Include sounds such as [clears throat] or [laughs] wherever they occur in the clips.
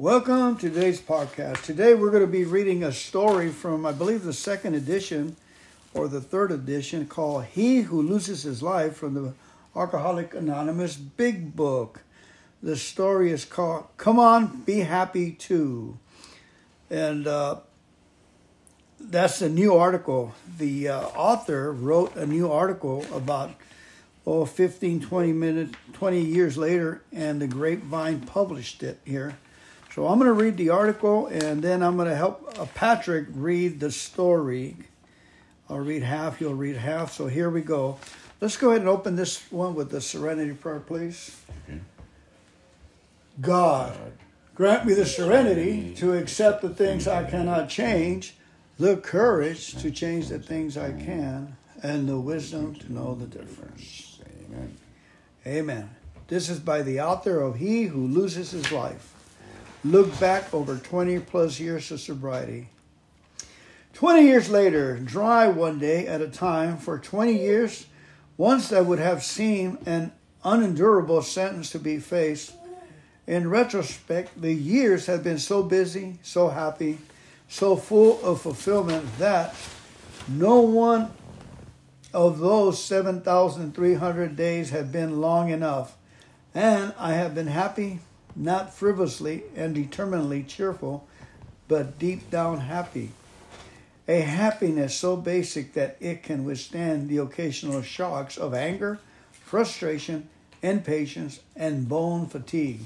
Welcome to today's podcast. Today we're going to be reading a story from, I believe, the second edition or the third edition called He Who Loses His Life from the Alcoholic Anonymous Big Book. The story is called Come On, Be Happy Too. And uh, that's a new article. The uh, author wrote a new article about oh 15 20 minutes 20 years later and the grapevine published it here so i'm going to read the article and then i'm going to help uh, patrick read the story i'll read half you'll read half so here we go let's go ahead and open this one with the serenity prayer please okay. god grant me the serenity to accept the things i cannot change the courage to change the things i can and the wisdom to know the difference Amen. Amen. This is by the author of He Who Loses His Life. Look back over 20 plus years of sobriety. 20 years later, dry one day at a time, for 20 years, once that would have seemed an unendurable sentence to be faced, in retrospect, the years have been so busy, so happy, so full of fulfillment that no one of those 7,300 days have been long enough, and I have been happy, not frivolously and determinedly cheerful, but deep down happy. A happiness so basic that it can withstand the occasional shocks of anger, frustration, impatience, and bone fatigue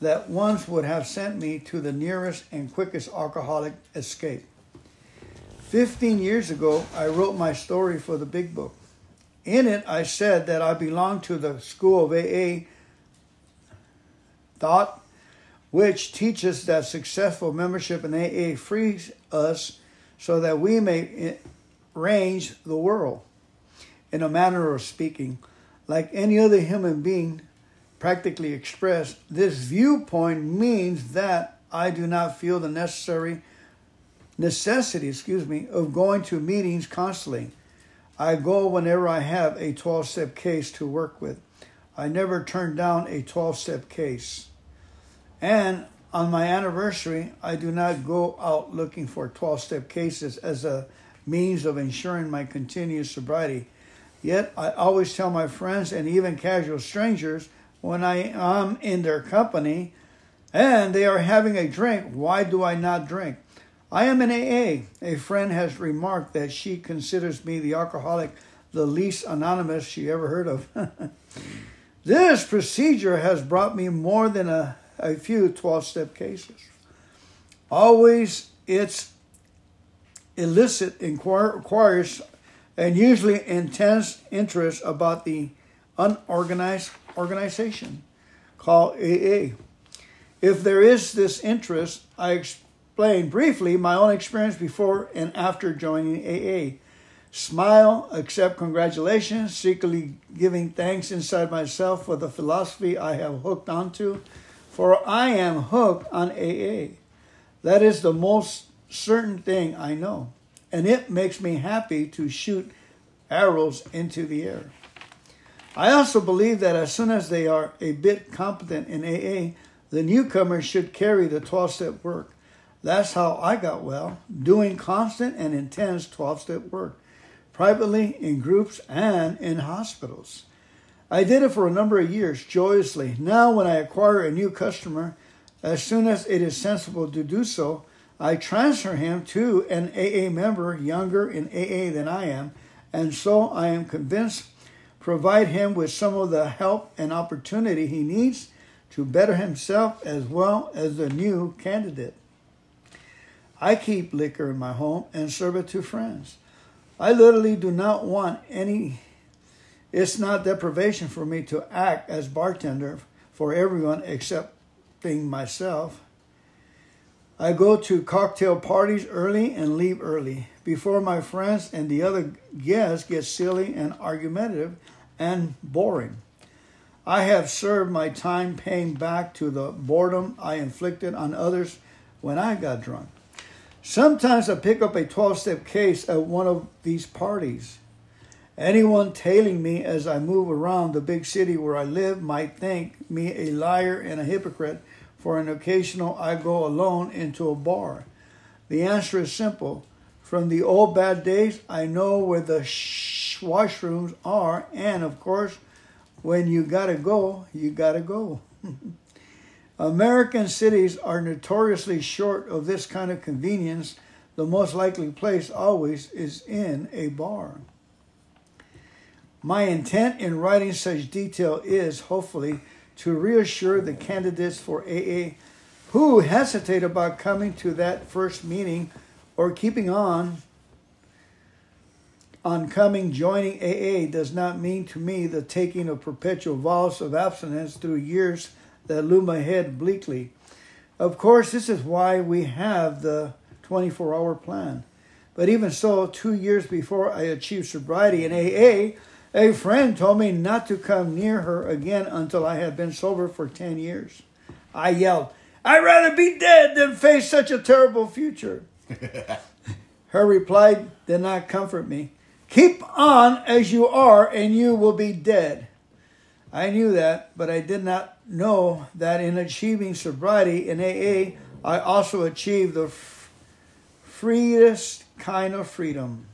that once would have sent me to the nearest and quickest alcoholic escape. 15 years ago, I wrote my story for the big book. In it, I said that I belonged to the school of AA thought, which teaches that successful membership in AA frees us so that we may range the world. In a manner of speaking, like any other human being practically expressed, this viewpoint means that I do not feel the necessary necessity, excuse me, of going to meetings constantly. I go whenever I have a 12 step case to work with. I never turn down a 12 step case. And on my anniversary, I do not go out looking for 12 step cases as a means of ensuring my continued sobriety. Yet I always tell my friends and even casual strangers when I am in their company and they are having a drink, why do I not drink? I am an AA. A friend has remarked that she considers me the alcoholic the least anonymous she ever heard of. [laughs] this procedure has brought me more than a, a few 12 step cases. Always it's illicit inquires and usually intense interest about the unorganized organization called AA. If there is this interest, I explain briefly my own experience before and after joining AA. Smile, accept congratulations, secretly giving thanks inside myself for the philosophy I have hooked onto, for I am hooked on AA. That is the most certain thing I know, and it makes me happy to shoot arrows into the air. I also believe that as soon as they are a bit competent in AA, the newcomers should carry the 12 step work. That's how I got well, doing constant and intense 12 step work, privately, in groups, and in hospitals. I did it for a number of years joyously. Now, when I acquire a new customer, as soon as it is sensible to do so, I transfer him to an AA member younger in AA than I am, and so I am convinced provide him with some of the help and opportunity he needs to better himself as well as the new candidate. I keep liquor in my home and serve it to friends. I literally do not want any, it's not deprivation for me to act as bartender for everyone excepting myself. I go to cocktail parties early and leave early before my friends and the other guests get silly and argumentative and boring. I have served my time paying back to the boredom I inflicted on others when I got drunk. Sometimes I pick up a 12 step case at one of these parties. Anyone tailing me as I move around the big city where I live might think me a liar and a hypocrite for an occasional I go alone into a bar? The answer is simple. From the old bad days, I know where the sh- washrooms are, and of course, when you gotta go, you gotta go. [laughs] American cities are notoriously short of this kind of convenience. The most likely place always is in a bar. My intent in writing such detail is, hopefully, to reassure the candidates for AA who hesitate about coming to that first meeting or keeping on on coming joining AA does not mean to me the taking of perpetual vows of abstinence through years that loom ahead bleakly. Of course, this is why we have the 24 hour plan. But even so, two years before I achieved sobriety in AA, a friend told me not to come near her again until I had been sober for 10 years. I yelled, I'd rather be dead than face such a terrible future. [laughs] her reply did not comfort me. Keep on as you are, and you will be dead. I knew that, but I did not know that in achieving sobriety in AA, I also achieved the f- freest kind of freedom.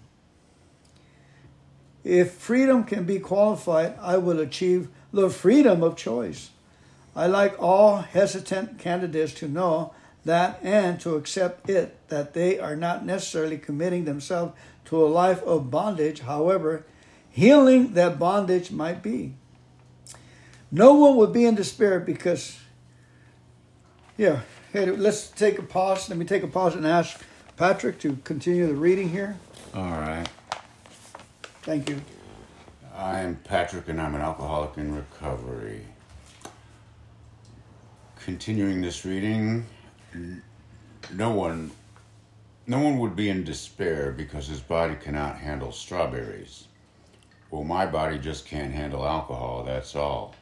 If freedom can be qualified, I will achieve the freedom of choice. I like all hesitant candidates to know that and to accept it that they are not necessarily committing themselves to a life of bondage, however healing that bondage might be. No one would be in despair because, yeah, hey, let's take a pause. Let me take a pause and ask Patrick to continue the reading here. All right. Thank you. I'm Patrick and I'm an alcoholic in recovery. Continuing this reading, no one no one would be in despair because his body cannot handle strawberries. Well, my body just can't handle alcohol, that's all.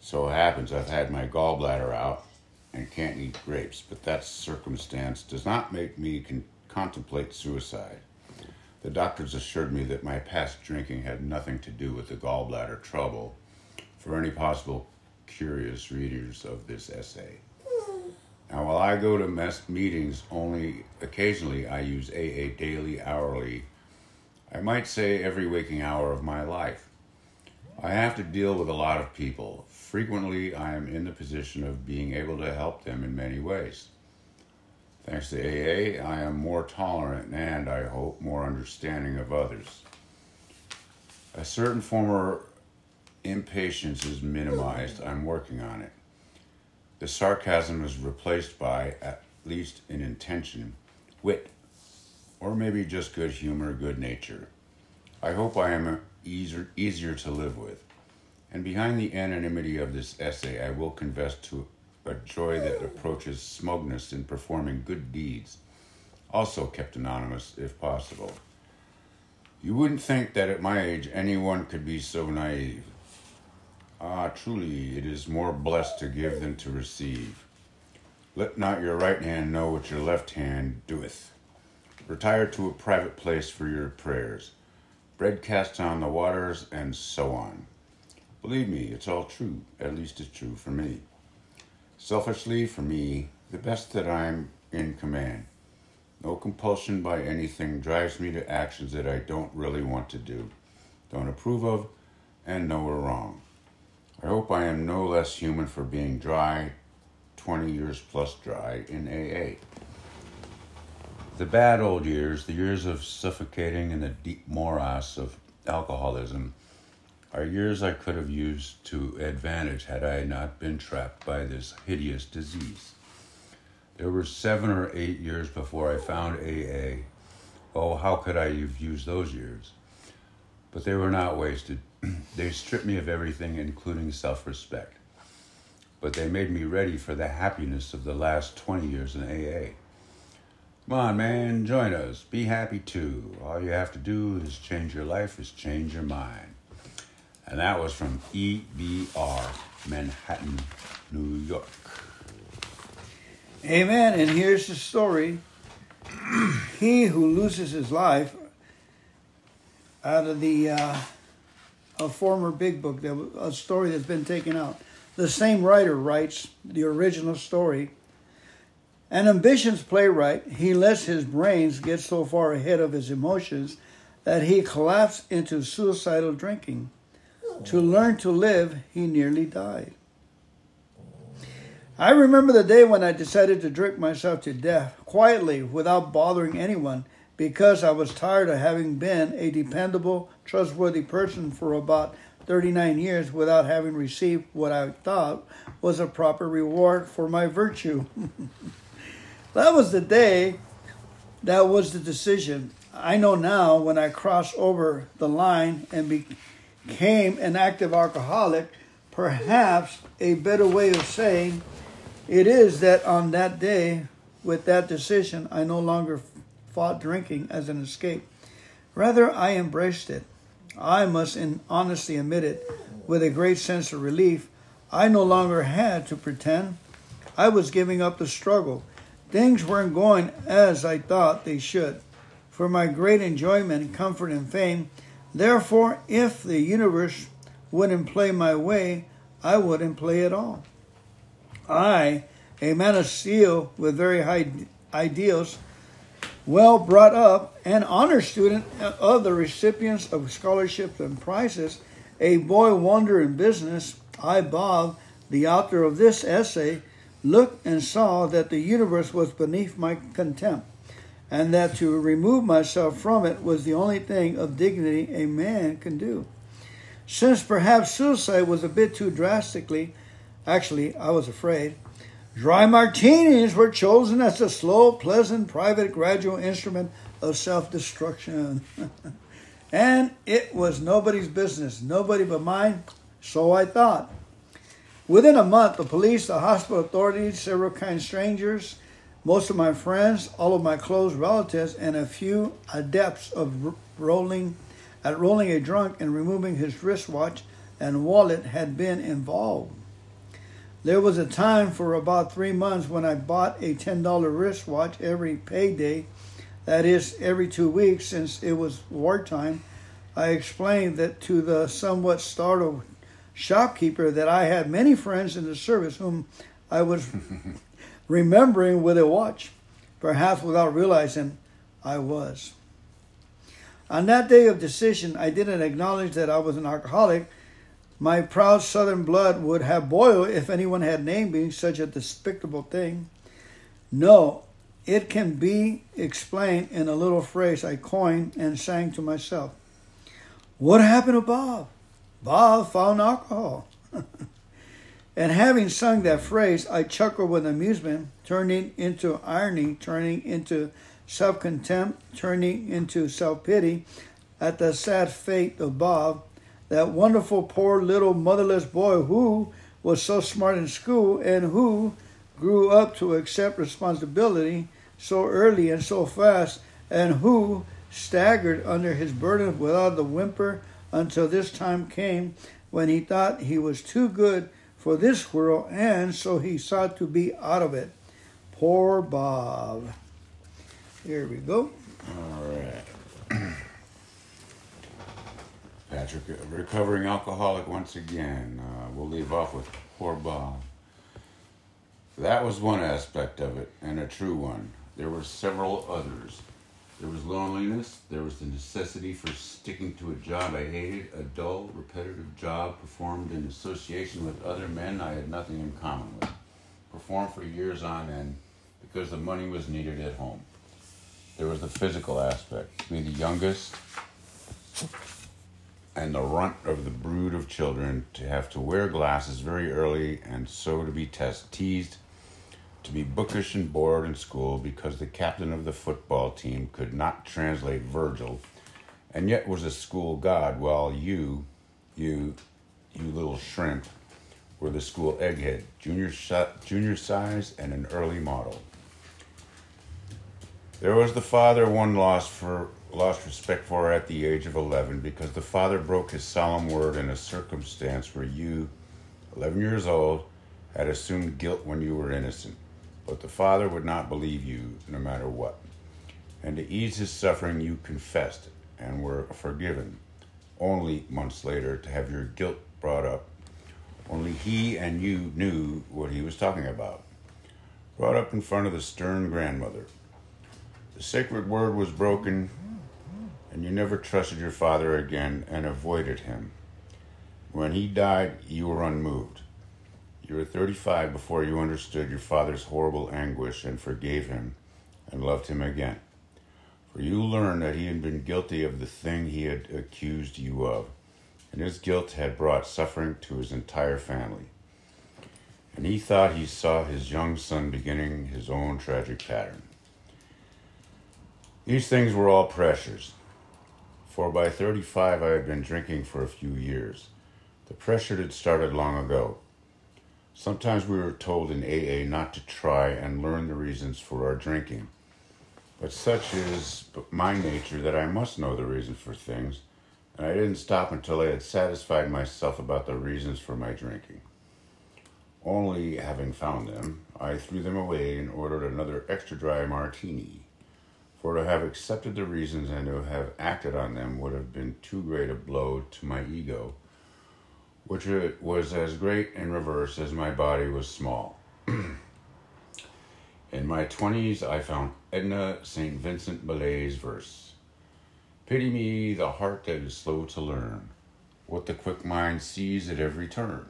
So it happens I've had my gallbladder out and can't eat grapes, but that circumstance does not make me con- contemplate suicide. The doctors assured me that my past drinking had nothing to do with the gallbladder trouble. For any possible curious readers of this essay. Now, while I go to mess meetings only occasionally, I use AA daily, hourly. I might say every waking hour of my life. I have to deal with a lot of people. Frequently, I am in the position of being able to help them in many ways. Thanks to AA, I am more tolerant and, I hope, more understanding of others. A certain form of impatience is minimized. I'm working on it. The sarcasm is replaced by, at least in intention, wit, or maybe just good humor, good nature. I hope I am easier, easier to live with. And behind the anonymity of this essay, I will confess to a joy that approaches smugness in performing good deeds, also kept anonymous if possible. You wouldn't think that at my age anyone could be so naive. Ah, truly, it is more blessed to give than to receive. Let not your right hand know what your left hand doeth. Retire to a private place for your prayers. Bread cast on the waters, and so on. Believe me, it's all true. At least it's true for me. Selfishly, for me, the best that I'm in command. No compulsion by anything drives me to actions that I don't really want to do, don't approve of, and know are wrong. I hope I am no less human for being dry, 20 years plus dry in AA. The bad old years, the years of suffocating in the deep morass of alcoholism, are years I could have used to advantage had I not been trapped by this hideous disease. There were seven or eight years before I found AA. Oh, how could I have used those years? But they were not wasted. [clears throat] they stripped me of everything, including self respect. But they made me ready for the happiness of the last 20 years in AA. Come on, man, join us. Be happy too. All you have to do is change your life, is change your mind. And that was from EBR, Manhattan, New York. Amen. And here's the story [clears throat] He who loses his life out of the uh, a former big book, that a story that's been taken out. The same writer writes the original story. An ambitious playwright, he lets his brains get so far ahead of his emotions that he collapses into suicidal drinking. To learn to live, he nearly died. I remember the day when I decided to drink myself to death, quietly, without bothering anyone, because I was tired of having been a dependable, trustworthy person for about 39 years without having received what I thought was a proper reward for my virtue. [laughs] that was the day, that was the decision. I know now when I crossed over the line and became an active alcoholic, perhaps a better way of saying it is that on that day, with that decision, I no longer fought drinking as an escape. Rather, I embraced it. I must in honesty admit it with a great sense of relief. I no longer had to pretend. I was giving up the struggle. Things weren't going as I thought they should. For my great enjoyment, comfort, and fame, therefore, if the universe wouldn't play my way, I wouldn't play at all. I, a man of steel with very high ideals, well brought up, an honor student of the recipients of scholarships and prizes, a boy wonder in business, I, Bob, the author of this essay, looked and saw that the universe was beneath my contempt, and that to remove myself from it was the only thing of dignity a man can do. Since perhaps suicide was a bit too drastically Actually, I was afraid. Dry martinis were chosen as a slow, pleasant, private, gradual instrument of self destruction. [laughs] and it was nobody's business, nobody but mine, so I thought. Within a month, the police, the hospital authorities, several kind strangers, most of my friends, all of my close relatives, and a few adepts of rolling at rolling a drunk and removing his wristwatch and wallet had been involved. There was a time for about three months when I bought a $10 wristwatch every payday, that is, every two weeks, since it was wartime. I explained that to the somewhat startled shopkeeper that I had many friends in the service whom I was [laughs] remembering with a watch, perhaps without realizing I was. On that day of decision, I didn't acknowledge that I was an alcoholic my proud southern blood would have boiled if anyone had named me such a despicable thing. No, it can be explained in a little phrase I coined and sang to myself. What happened to Bob? Bob found alcohol. [laughs] and having sung that phrase, I chuckled with amusement, turning into irony, turning into self contempt, turning into self pity at the sad fate of Bob that wonderful poor little motherless boy who was so smart in school and who grew up to accept responsibility so early and so fast and who staggered under his burden without a whimper until this time came when he thought he was too good for this world and so he sought to be out of it. Poor Bob. Here we go. All right. [clears throat] Patrick, recovering alcoholic once again. Uh, we'll leave off with poor Bob. That was one aspect of it, and a true one. There were several others. There was loneliness. There was the necessity for sticking to a job I hated, a dull, repetitive job performed in association with other men I had nothing in common with. Performed for years on end because the money was needed at home. There was the physical aspect. To be the youngest, and the runt of the brood of children to have to wear glasses very early and so to be test teased to be bookish and bored in school because the captain of the football team could not translate Virgil and yet was a school god while you you you little shrimp were the school egghead junior junior size and an early model there was the father one lost for lost respect for at the age of 11 because the father broke his solemn word in a circumstance where you, 11 years old, had assumed guilt when you were innocent. But the father would not believe you no matter what. And to ease his suffering, you confessed and were forgiven, only months later to have your guilt brought up Only he and you knew what he was talking about. Brought up in front of the stern grandmother. The sacred word was broken, and you never trusted your father again and avoided him. When he died, you were unmoved. You were 35 before you understood your father's horrible anguish and forgave him and loved him again. For you learned that he had been guilty of the thing he had accused you of, and his guilt had brought suffering to his entire family. And he thought he saw his young son beginning his own tragic pattern. These things were all pressures, for by 35 I had been drinking for a few years. The pressure had started long ago. Sometimes we were told in AA not to try and learn the reasons for our drinking. But such is my nature that I must know the reason for things, and I didn't stop until I had satisfied myself about the reasons for my drinking. Only having found them, I threw them away and ordered another extra dry martini. For to have accepted the reasons and to have acted on them would have been too great a blow to my ego, which was as great in reverse as my body was small. [clears throat] In my 20s, I found Edna St. Vincent Millay's verse Pity me, the heart that is slow to learn, what the quick mind sees at every turn.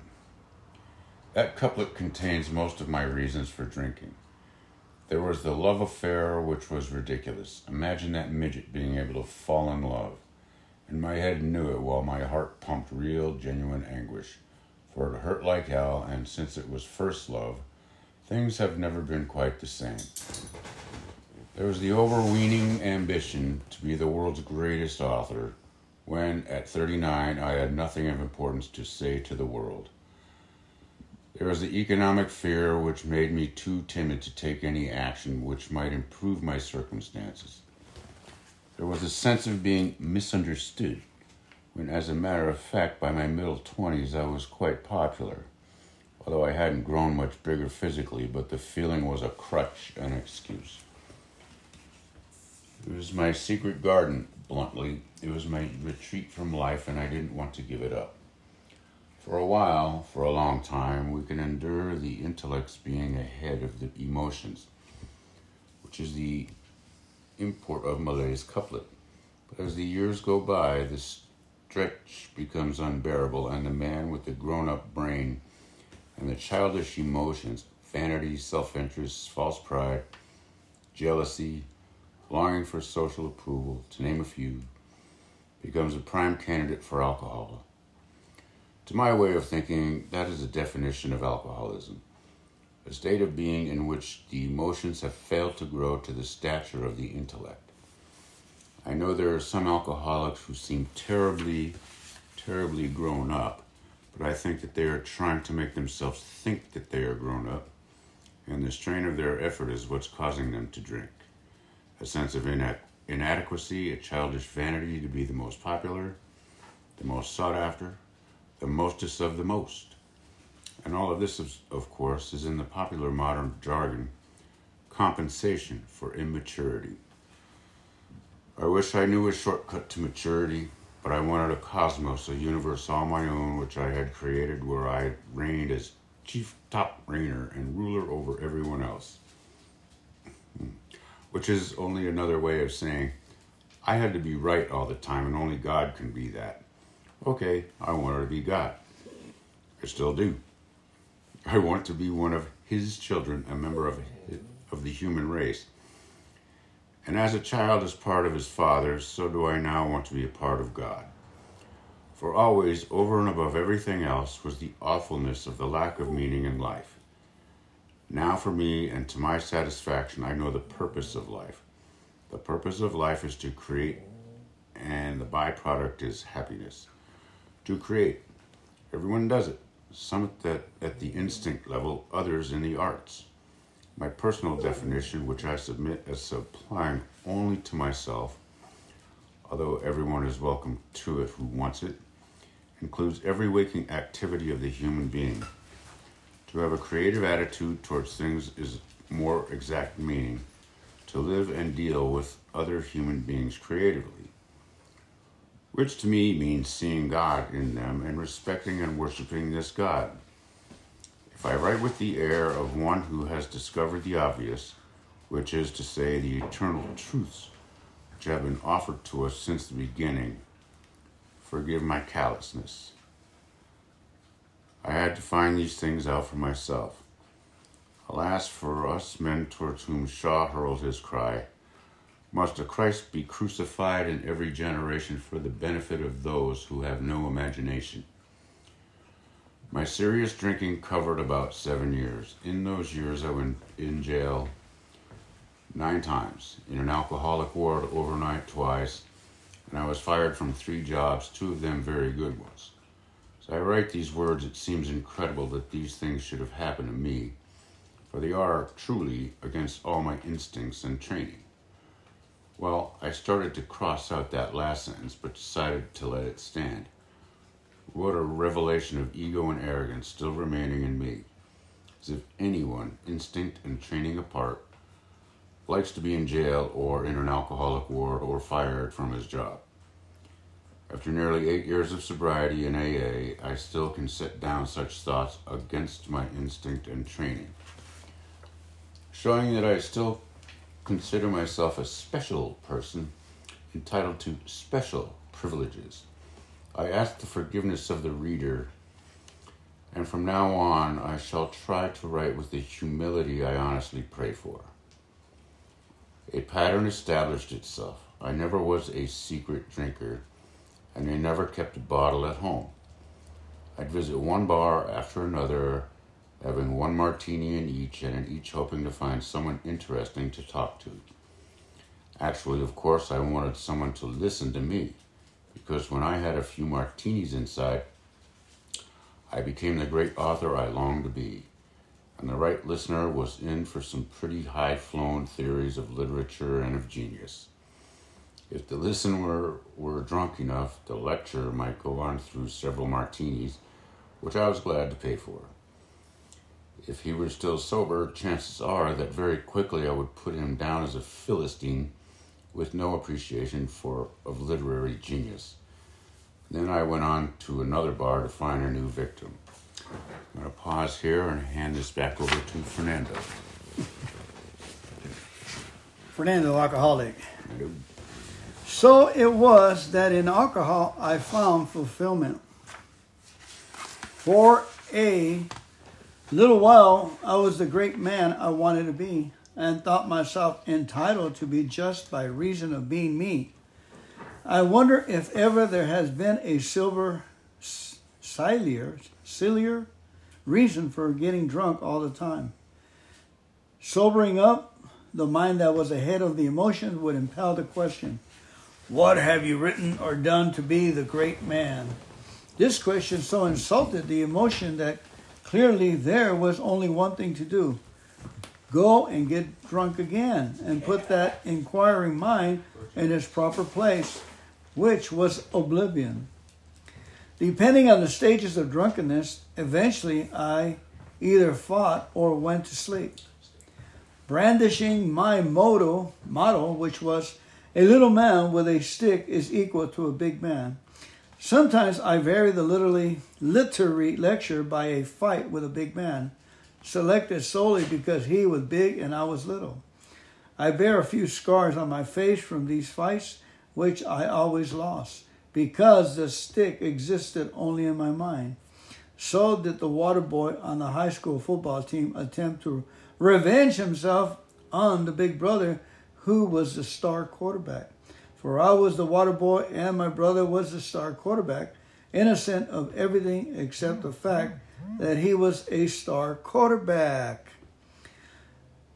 That couplet contains most of my reasons for drinking. There was the love affair, which was ridiculous. Imagine that midget being able to fall in love. And my head knew it while my heart pumped real, genuine anguish. For it hurt like hell, and since it was first love, things have never been quite the same. There was the overweening ambition to be the world's greatest author, when at 39 I had nothing of importance to say to the world. There was the economic fear which made me too timid to take any action which might improve my circumstances. There was a sense of being misunderstood, when, as a matter of fact, by my middle 20s I was quite popular although I hadn't grown much bigger physically, but the feeling was a crutch, an excuse. It was my secret garden, bluntly. It was my retreat from life, and I didn't want to give it up. For a while, for a long time, we can endure the intellects being ahead of the emotions, which is the import of Millay's couplet. But as the years go by, the stretch becomes unbearable, and the man with the grown up brain and the childish emotions vanity, self interest, false pride, jealousy, longing for social approval, to name a few, becomes a prime candidate for alcohol. To my way of thinking, that is a definition of alcoholism a state of being in which the emotions have failed to grow to the stature of the intellect. I know there are some alcoholics who seem terribly, terribly grown up but I think that they are trying to make themselves think that they are grown up, and the strain of their effort is what's causing them to drink. A sense of inadequacy, a childish vanity to be the most popular, the most sought after, the mostest of the most. And all of this, of course, is in the popular modern jargon compensation for immaturity. I wish I knew a shortcut to maturity but I wanted a cosmos, a universe all my own, which I had created where I reigned as chief top reigner and ruler over everyone else. Hmm. Which is only another way of saying I had to be right all the time and only God can be that. Okay, I wanted to be God. I still do. I want to be one of His children, a member of, of the human race. And as a child is part of his father, so do I now want to be a part of God. For always, over and above everything else, was the awfulness of the lack of meaning in life. Now, for me and to my satisfaction, I know the purpose of life. The purpose of life is to create, and the byproduct is happiness. To create. Everyone does it. Some at the, at the instinct level, others in the arts. My personal definition, which I submit as supplying only to myself, although everyone is welcome to it who wants it, includes every waking activity of the human being. To have a creative attitude towards things is more exact meaning to live and deal with other human beings creatively, which to me means seeing God in them and respecting and worshiping this God. If I write with the air of one who has discovered the obvious, which is to say, the eternal truths which have been offered to us since the beginning, forgive my callousness. I had to find these things out for myself. Alas, for us men towards whom Shaw hurled his cry, must a Christ be crucified in every generation for the benefit of those who have no imagination? My serious drinking covered about seven years. In those years, I went in jail nine times, in an alcoholic ward overnight twice, and I was fired from three jobs, two of them very good ones. As I write these words, it seems incredible that these things should have happened to me, for they are truly against all my instincts and training. Well, I started to cross out that last sentence, but decided to let it stand. What a revelation of ego and arrogance still remaining in me. As if anyone, instinct and training apart, likes to be in jail or in an alcoholic ward or fired from his job. After nearly eight years of sobriety in AA, I still can set down such thoughts against my instinct and training. Showing that I still consider myself a special person entitled to special privileges. I ask the forgiveness of the reader, and from now on I shall try to write with the humility I honestly pray for. A pattern established itself. I never was a secret drinker, and I never kept a bottle at home. I'd visit one bar after another, having one martini in each, and in each hoping to find someone interesting to talk to. Actually, of course, I wanted someone to listen to me because when I had a few martinis inside, I became the great author I longed to be. And the right listener was in for some pretty high flown theories of literature and of genius. If the listener were drunk enough, the lecture might go on through several martinis, which I was glad to pay for. If he were still sober, chances are that very quickly I would put him down as a Philistine with no appreciation for of literary genius. Then I went on to another bar to find a new victim. I'm going to pause here and hand this back over to Fernando. Fernando, alcoholic. So it was that in alcohol I found fulfillment. For a little while, I was the great man I wanted to be and thought myself entitled to be just by reason of being me. I wonder if ever there has been a silver sillier, ciliar reason for getting drunk all the time. Sobering up, the mind that was ahead of the emotions would impel the question, What have you written or done to be the great man? This question so insulted the emotion that clearly there was only one thing to do go and get drunk again and put that inquiring mind in its proper place, which was oblivion. Depending on the stages of drunkenness, eventually I either fought or went to sleep. Brandishing my motto, motto, which was a little man with a stick is equal to a big man. Sometimes I vary the literally literary lecture by a fight with a big man selected solely because he was big and I was little. I bear a few scars on my face from these fights, which I always lost, because the stick existed only in my mind. So did the water boy on the high school football team attempt to revenge himself on the big brother who was the star quarterback. For I was the water boy and my brother was the star quarterback, innocent of everything except the fact that he was a star quarterback.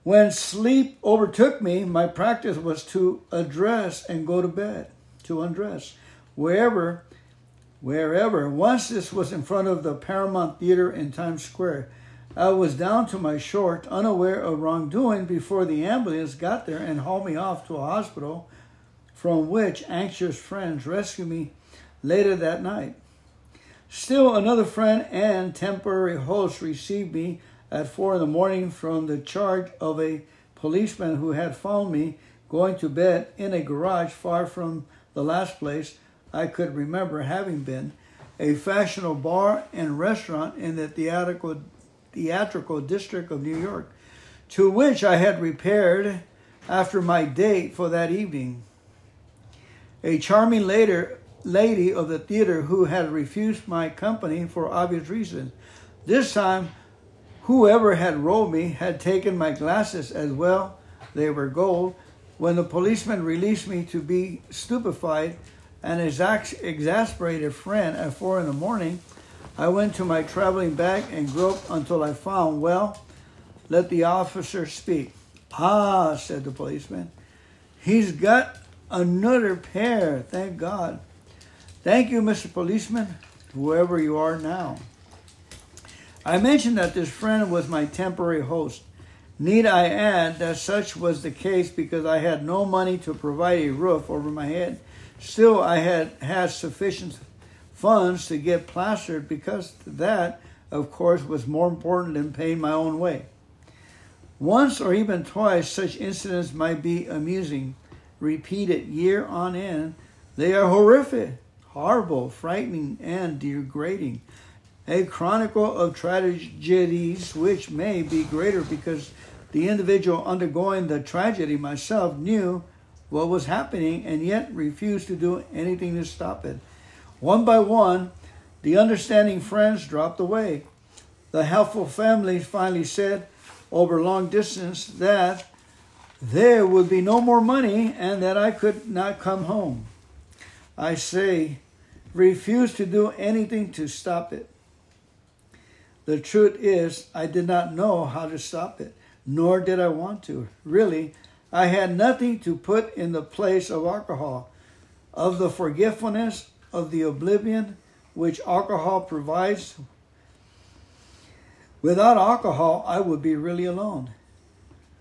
When sleep overtook me, my practice was to address and go to bed, to undress. Wherever, wherever, once this was in front of the Paramount Theater in Times Square, I was down to my short, unaware of wrongdoing before the ambulance got there and hauled me off to a hospital from which anxious friends rescued me later that night. Still, another friend and temporary host received me at four in the morning from the charge of a policeman who had found me going to bed in a garage far from the last place I could remember having been, a fashionable bar and restaurant in the theatrical theatrical district of New York, to which I had repaired after my date for that evening. A charming later, lady of the theater who had refused my company for obvious reasons. This time, whoever had robbed me had taken my glasses as well. They were gold. When the policeman released me to be stupefied, an exas- exasperated friend at four in the morning, I went to my traveling bag and groped until I found, well, let the officer speak. Ah, said the policeman, he's got another pair, thank God. Thank you, Mr. Policeman, whoever you are now. I mentioned that this friend was my temporary host. Need I add that such was the case because I had no money to provide a roof over my head? Still, I had had sufficient funds to get plastered because that, of course, was more important than paying my own way. Once or even twice, such incidents might be amusing. Repeated year on end, they are horrific, horrible, frightening, and degrading. A chronicle of tragedies which may be greater because the individual undergoing the tragedy, myself, knew what was happening and yet refused to do anything to stop it. One by one, the understanding friends dropped away. The helpful families finally said, over long distance, that there would be no more money and that I could not come home. I say, refuse to do anything to stop it. The truth is, I did not know how to stop it, nor did I want to. Really, I had nothing to put in the place of alcohol, of the forgetfulness, of the oblivion which alcohol provides. Without alcohol, I would be really alone.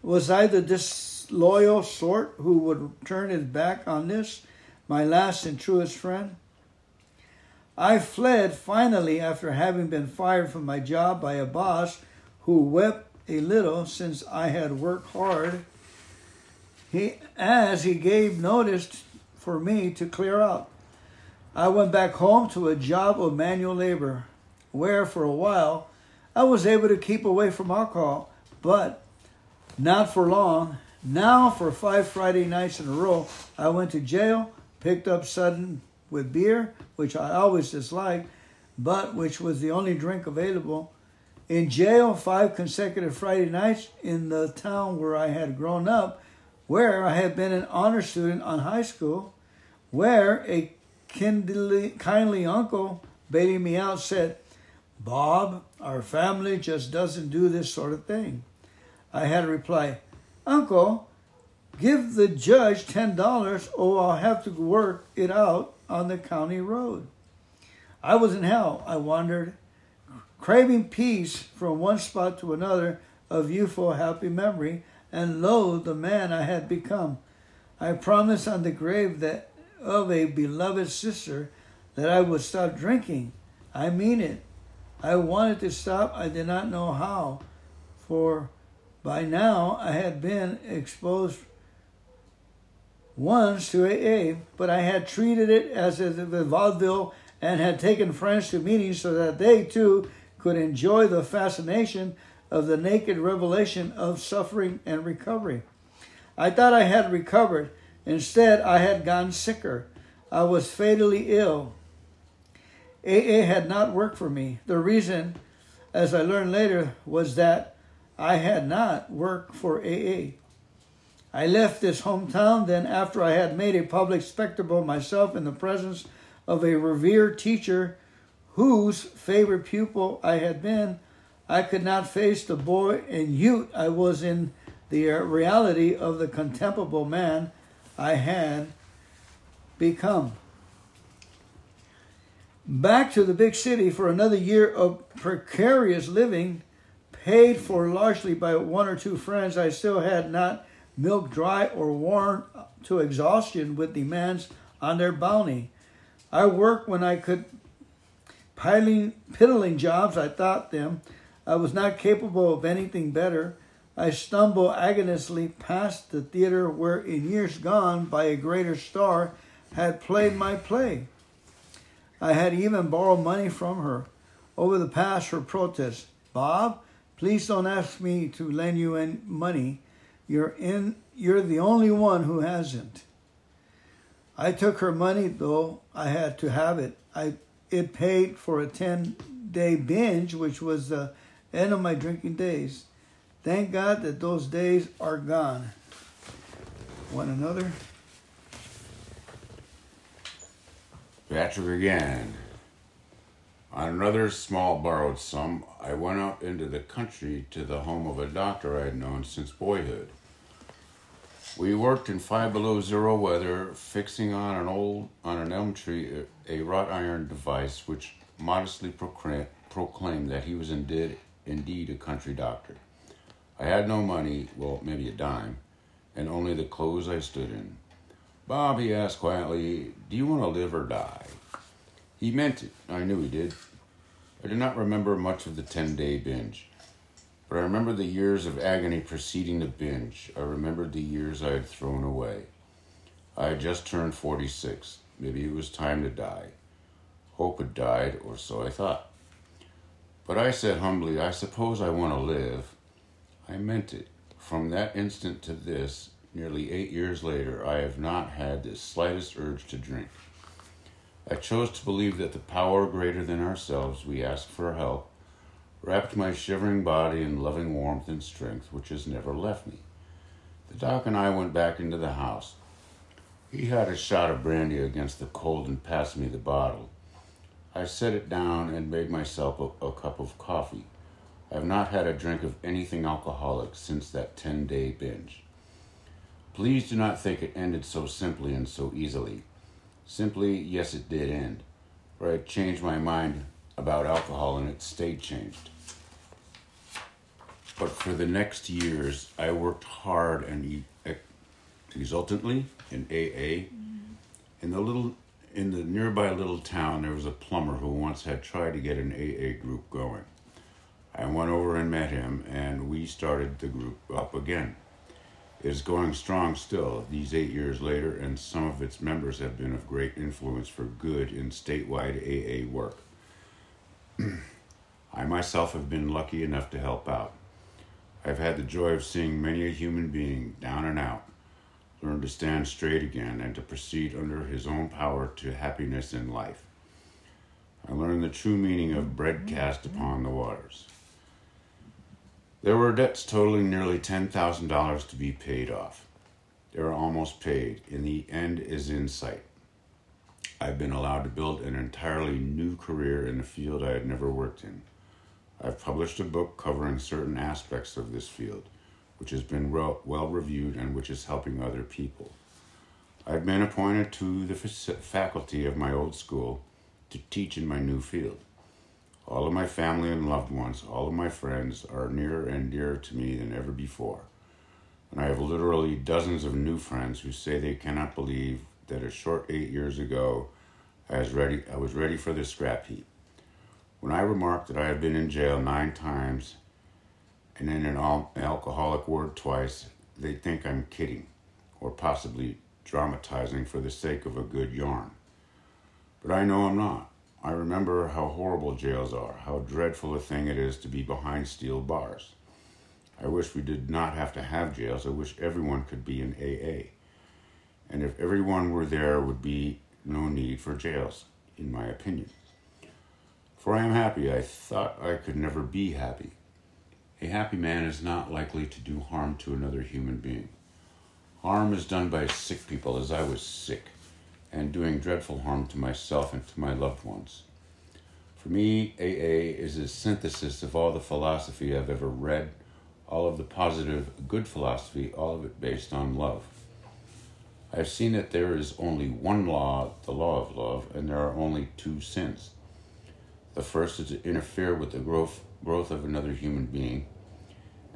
Was I the disloyal sort who would turn his back on this, my last and truest friend? I fled finally after having been fired from my job by a boss who wept a little since I had worked hard. He, as he gave notice for me to clear out, I went back home to a job of manual labor, where for a while I was able to keep away from alcohol, but not for long. Now, for five Friday nights in a row, I went to jail, picked up sudden with beer, which I always disliked, but which was the only drink available. In jail, five consecutive Friday nights in the town where I had grown up, where I had been an honor student on high school, where a kindly, kindly uncle bailing me out said, Bob, our family just doesn't do this sort of thing. I had to reply, Uncle, give the judge $10 or I'll have to work it out on the county road. I was in hell. I wandered, craving peace from one spot to another of youthful happy memory, and lo, the man I had become. I promised on the grave that of a beloved sister that I would stop drinking. I mean it. I wanted to stop. I did not know how, for by now I had been exposed once to AA, but I had treated it as a vaudeville and had taken friends to meetings so that they too could enjoy the fascination of the naked revelation of suffering and recovery. I thought I had recovered. Instead, I had gone sicker. I was fatally ill. AA had not worked for me. The reason, as I learned later, was that I had not worked for AA. I left this hometown then after I had made a public spectacle of myself in the presence of a revered teacher whose favorite pupil I had been. I could not face the boy and youth I was in the reality of the contemptible man I had become. Back to the big city for another year of precarious living, paid for largely by one or two friends I still had not milked dry or worn to exhaustion with demands on their bounty. I worked when I could, piling, piddling jobs, I thought them. I was not capable of anything better. I stumbled agonistically past the theater where, in years gone by a greater star, had played my play. I had even borrowed money from her. Over the past, her protest, Bob, Please don't ask me to lend you any money. You're in you're the only one who hasn't. I took her money though I had to have it. I it paid for a 10 day binge which was the end of my drinking days. Thank God that those days are gone. One another. Patrick again. On another small borrowed sum, I went out into the country to the home of a doctor I had known since boyhood. We worked in five below zero weather, fixing on an old on an elm tree a, wrought iron device which modestly proclaimed that he was indeed indeed a country doctor. I had no money, well, maybe a dime, and only the clothes I stood in. Bob, he asked quietly, Do you want to live or die? He meant it. I knew he did. I do not remember much of the 10 day binge, but I remember the years of agony preceding the binge. I remembered the years I had thrown away. I had just turned 46. Maybe it was time to die. Hope had died, or so I thought. But I said humbly, I suppose I want to live. I meant it. From that instant to this, nearly eight years later, I have not had the slightest urge to drink. I chose to believe that the power greater than ourselves, we ask for help, wrapped my shivering body in loving warmth and strength, which has never left me. The doc and I went back into the house. He had a shot of brandy against the cold and passed me the bottle. I set it down and made myself a, a cup of coffee. I have not had a drink of anything alcoholic since that 10 day binge. Please do not think it ended so simply and so easily. Simply, yes, it did end, for I changed my mind about alcohol and it stayed changed. But for the next years, I worked hard and exultantly in AA. Mm-hmm. In the little, in the nearby little town, there was a plumber who once had tried to get an AA group going. I went over and met him, and we started the group up again. Is going strong still, these eight years later, and some of its members have been of great influence for good in statewide AA work. [clears throat] I myself have been lucky enough to help out. I've had the joy of seeing many a human being, down and out, learn to stand straight again and to proceed under his own power to happiness in life. I learned the true meaning of bread cast upon the waters. There were debts totaling nearly $10,000 to be paid off. They were almost paid, and the end is in sight. I've been allowed to build an entirely new career in a field I had never worked in. I've published a book covering certain aspects of this field, which has been well reviewed and which is helping other people. I've been appointed to the faculty of my old school to teach in my new field. All of my family and loved ones, all of my friends are nearer and dearer to me than ever before. And I have literally dozens of new friends who say they cannot believe that a short eight years ago I was ready, I was ready for the scrap heap. When I remark that I have been in jail nine times and in an alcoholic ward twice, they think I'm kidding or possibly dramatizing for the sake of a good yarn. But I know I'm not. I remember how horrible jails are, how dreadful a thing it is to be behind steel bars. I wish we did not have to have jails. I wish everyone could be in AA. And if everyone were there, would be no need for jails, in my opinion. For I am happy. I thought I could never be happy. A happy man is not likely to do harm to another human being. Harm is done by sick people, as I was sick and doing dreadful harm to myself and to my loved ones. For me, AA is a synthesis of all the philosophy I've ever read, all of the positive, good philosophy, all of it based on love. I've seen that there is only one law, the law of love, and there are only two sins. The first is to interfere with the growth, growth of another human being,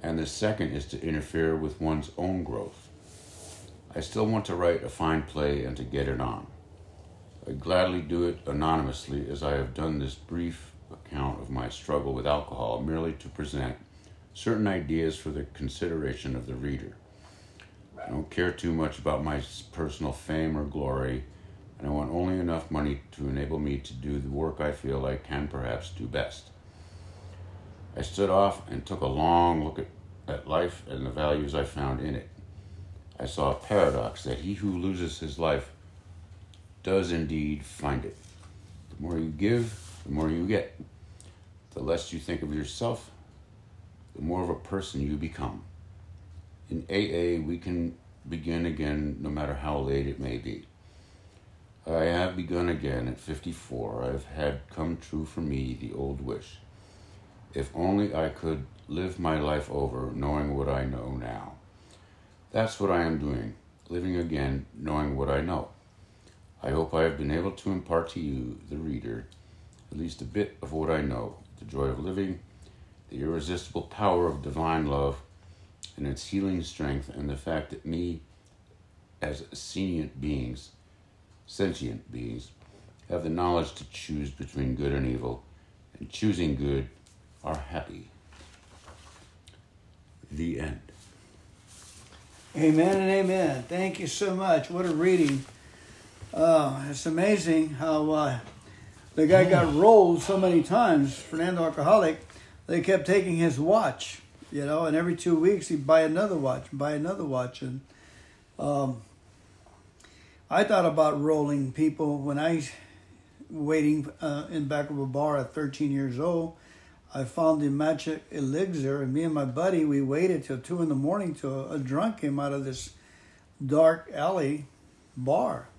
and the second is to interfere with one's own growth. I still want to write a fine play and to get it on. I gladly do it anonymously as I have done this brief account of my struggle with alcohol merely to present certain ideas for the consideration of the reader. I don't care too much about my personal fame or glory, and I want only enough money to enable me to do the work I feel I can perhaps do best. I stood off and took a long look at, at life and the values I found in it. I saw a paradox that he who loses his life does indeed find it. The more you give, the more you get. The less you think of yourself, the more of a person you become. In AA, we can begin again no matter how late it may be. I have begun again at 54. I have had come true for me the old wish. If only I could live my life over knowing what I know now. That's what I am doing, living again knowing what I know. I hope I have been able to impart to you, the reader, at least a bit of what I know the joy of living, the irresistible power of divine love, and its healing strength, and the fact that me, as sentient beings, sentient beings, have the knowledge to choose between good and evil, and choosing good are happy. The end. Amen and amen. Thank you so much. What a reading. Uh, it's amazing how uh, the guy got rolled so many times, Fernando Alcoholic. They kept taking his watch, you know, and every two weeks he'd buy another watch, buy another watch. And um, I thought about rolling people when I waiting uh, in back of a bar at 13 years old. I found the magic elixir, and me and my buddy we waited till two in the morning till a, drunk came out of this dark alley bar.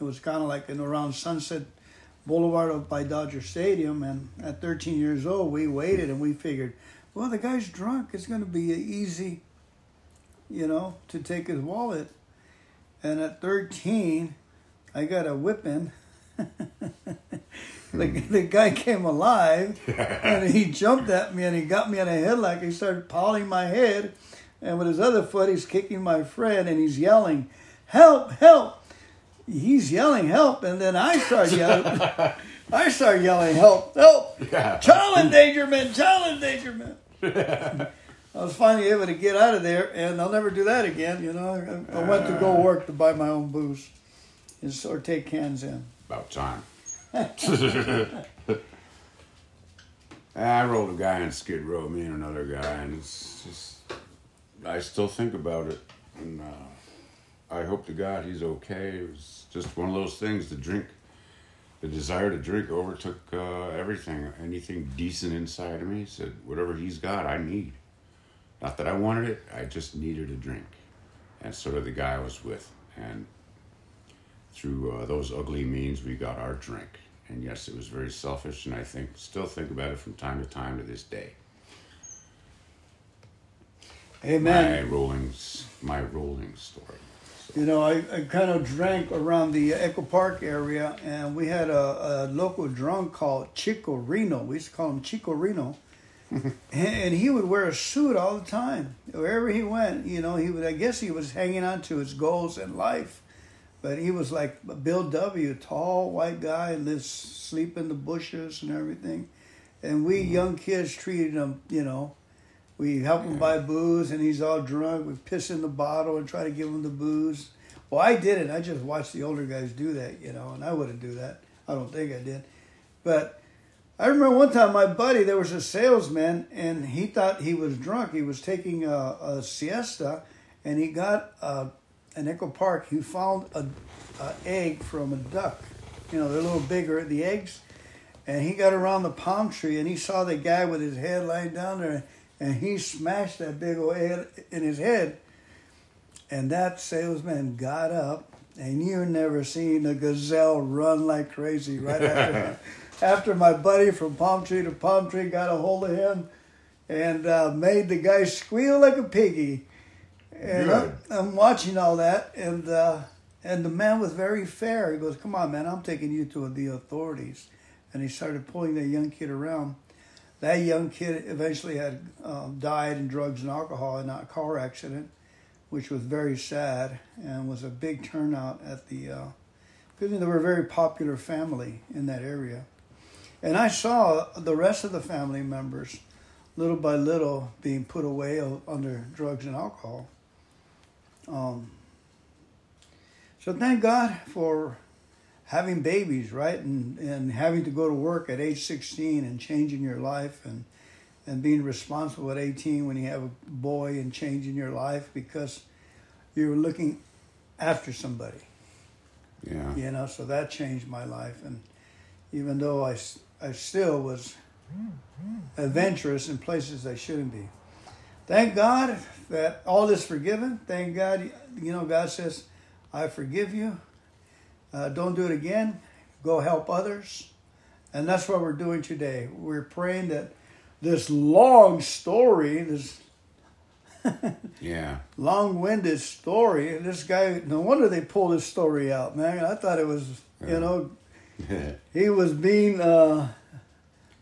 It was kind of like in around Sunset Boulevard up by Dodger Stadium. And at 13 years old, we waited and we figured, well, the guy's drunk. It's going to be easy, you know, to take his wallet. And at 13, I got a whipping. The, the guy came alive and he jumped at me and he got me on a headlock. He started pounding my head. And with his other foot, he's kicking my friend and he's yelling, Help, help he's yelling help, and then I start yelling. I start yelling help, help, yeah. child endangerment, child endangerment. I was finally able to get out of there, and I'll never do that again. You know, I, I went to go work to buy my own booze, and or take cans in. About time. [laughs] I rolled a guy in Skid Row, me and another guy, and it's just I still think about it, and uh, I hope to God he's okay. It was just one of those things. The drink, the desire to drink overtook uh, everything. Anything decent inside of me said, whatever he's got, I need. Not that I wanted it, I just needed a drink. And sort of the guy I was with. And through uh, those ugly means, we got our drink. And yes, it was very selfish, and I think still think about it from time to time to this day. Amen. My rolling, my rolling story. You know, I, I kind of drank around the Echo Park area, and we had a, a local drunk called Chico Reno. We used to call him Chico Reno. [laughs] and, and he would wear a suit all the time. Wherever he went, you know, he would, I guess he was hanging on to his goals in life. But he was like Bill W., tall white guy, lives sleep in the bushes and everything. And we mm-hmm. young kids treated him, you know, we help him buy booze, and he's all drunk. We piss in the bottle and try to give him the booze. Well, I did it. I just watched the older guys do that, you know, and I wouldn't do that. I don't think I did. But I remember one time my buddy, there was a salesman, and he thought he was drunk. He was taking a, a siesta, and he got uh, an Echo Park. He found a, a egg from a duck. You know, they're a little bigger, the eggs. And he got around the palm tree, and he saw the guy with his head lying down there and he smashed that big old head in his head. And that salesman got up, and you never seen a gazelle run like crazy right after [laughs] after my buddy from palm tree to palm tree got a hold of him and uh, made the guy squeal like a piggy. And I'm, I'm, watching all that, and uh, and the man was very fair. He goes, "Come on, man, I'm taking you to the authorities." And he started pulling that young kid around that young kid eventually had um, died in drugs and alcohol in a car accident, which was very sad and was a big turnout at the. Uh, because they were a very popular family in that area, and I saw the rest of the family members, little by little, being put away under drugs and alcohol. Um, so thank God for having babies, right? And, and having to go to work at age 16 and changing your life and, and being responsible at 18 when you have a boy and changing your life because you were looking after somebody. Yeah. You know, so that changed my life. And even though I, I still was adventurous in places I shouldn't be. Thank God that all is forgiven. Thank God, you know, God says, I forgive you. Uh, don't do it again. Go help others. And that's what we're doing today. We're praying that this long story, this [laughs] Yeah. long-winded story. This guy, no wonder they pulled this story out, man. I thought it was, you know, [laughs] he was being uh,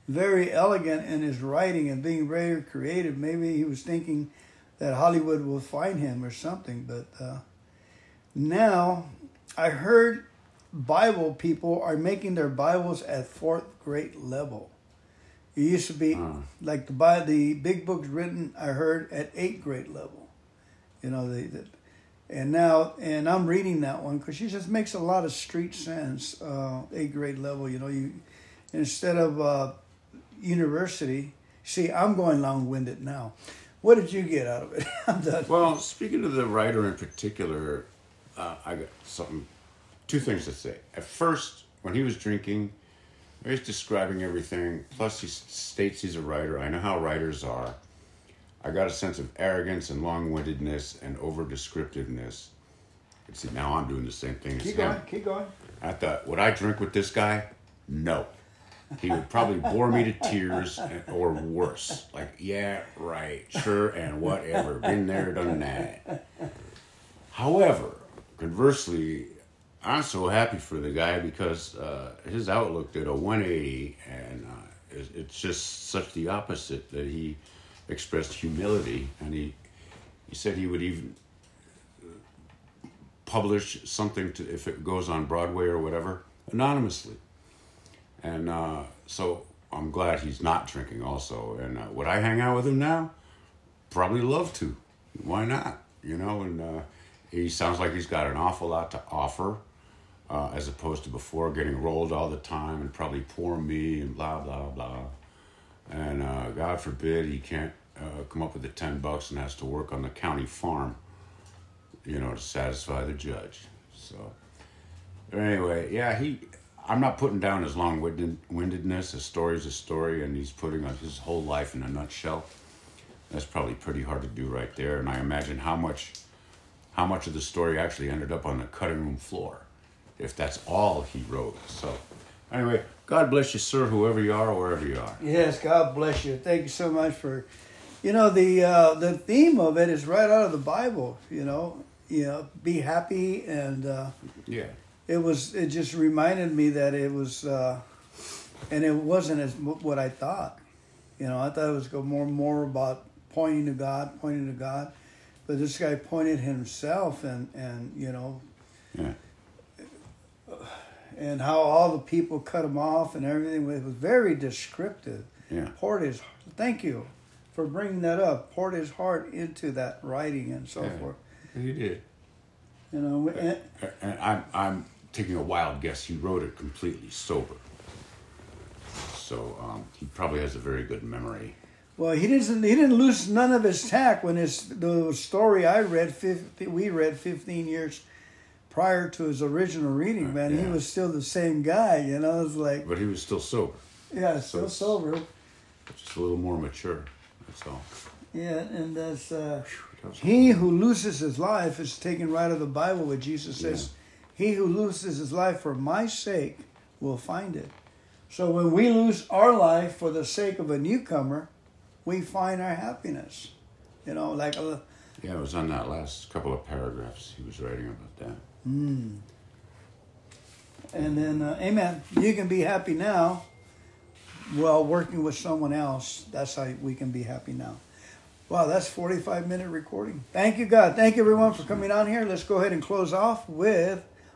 very elegant in his writing and being very creative. Maybe he was thinking that Hollywood will find him or something. But uh, now, I heard Bible people are making their Bibles at fourth grade level. It used to be Huh. like the Bi- the big books written. I heard at eighth grade level. You know the, the and now and I'm reading that one because she just makes a lot of street sense. Uh, eighth grade level. You know you instead of uh, university. See, I'm going long winded now. What did you get out of it? [laughs] I'm done. Well, speaking of the writer in particular, uh, I got something, two things to say. At first, when he was drinking, he's describing everything. Plus, he states he's a writer. I know how writers are. I got a sense of arrogance and long-windedness and over-descriptiveness. And see, now I'm doing the same thing as keep him. going. Keep going. I thought, would I drink with this guy? No. He would probably bore me to tears or worse. Like, yeah, right, sure, and whatever. Been there, done that. However, conversely, I'm so happy for the guy because uh, his outlook did a 180, and uh, it's just such the opposite that he expressed humility, and he he said he would even publish something to if it goes on Broadway or whatever anonymously. And uh, so I'm glad he's not drinking also. And uh, would I hang out with him now? Probably love to. Why not? You know, and uh, he sounds like he's got an awful lot to offer. Uh, as opposed to before getting rolled all the time and probably poor me and blah blah blah and uh, God forbid he can't uh, come up with the ten bucks and has to work on the county farm you know, to satisfy the judge. So, anyway, yeah, he. I'm not putting down his long windedness. A story's a story, and he's putting his whole life in a nutshell. That's probably pretty hard to do right there. And I imagine how much, how much of the story actually ended up on the cutting room floor, if that's all he wrote. So, anyway, God bless you, sir, whoever you are, wherever you are. Yes, God bless you. Thank you so much for, you know, the uh, the theme of it is right out of the Bible. You know, you know, be happy, and uh, Yeah. It was. It just reminded me that it was, uh, and it wasn't as what I thought. You know, I thought it was go more more about pointing to God, pointing to God, but this guy pointed himself, and and you know, Yeah. and how all the people cut him off and everything. It was very descriptive. Yeah. poured his thank you for bringing that up poured his heart into that writing and so Yeah. forth He did. you know and, And I'm, I'm taking a wild guess. He wrote it completely sober. So um, he probably has a very good memory. well he didn't he didn't lose none of his tact when his the story i read 50, we read 15 years prior to his original reading man he Yeah. was still the same guy you know it's like But he was still sober, yeah still sober just a little more mature. That's all. yeah and that's uh He who loses his life is taken right out of the Bible where Jesus says, He who loses his life for my sake will find it. So when we lose our life for the sake of a newcomer, we find our happiness. You know, like a, Yeah, it was on that last couple of paragraphs he was writing about that. and then uh, amen. You can be happy now while working with someone else. That's how we can be happy now. Wow, that's 45 minute recording. Thank you, God. Thank you, everyone, for coming on here. Let's go ahead and close off with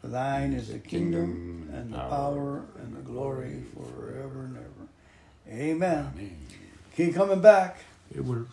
For thine is the kingdom, and the power, and the glory forever and ever. Amen. Amen. Keep coming back. It will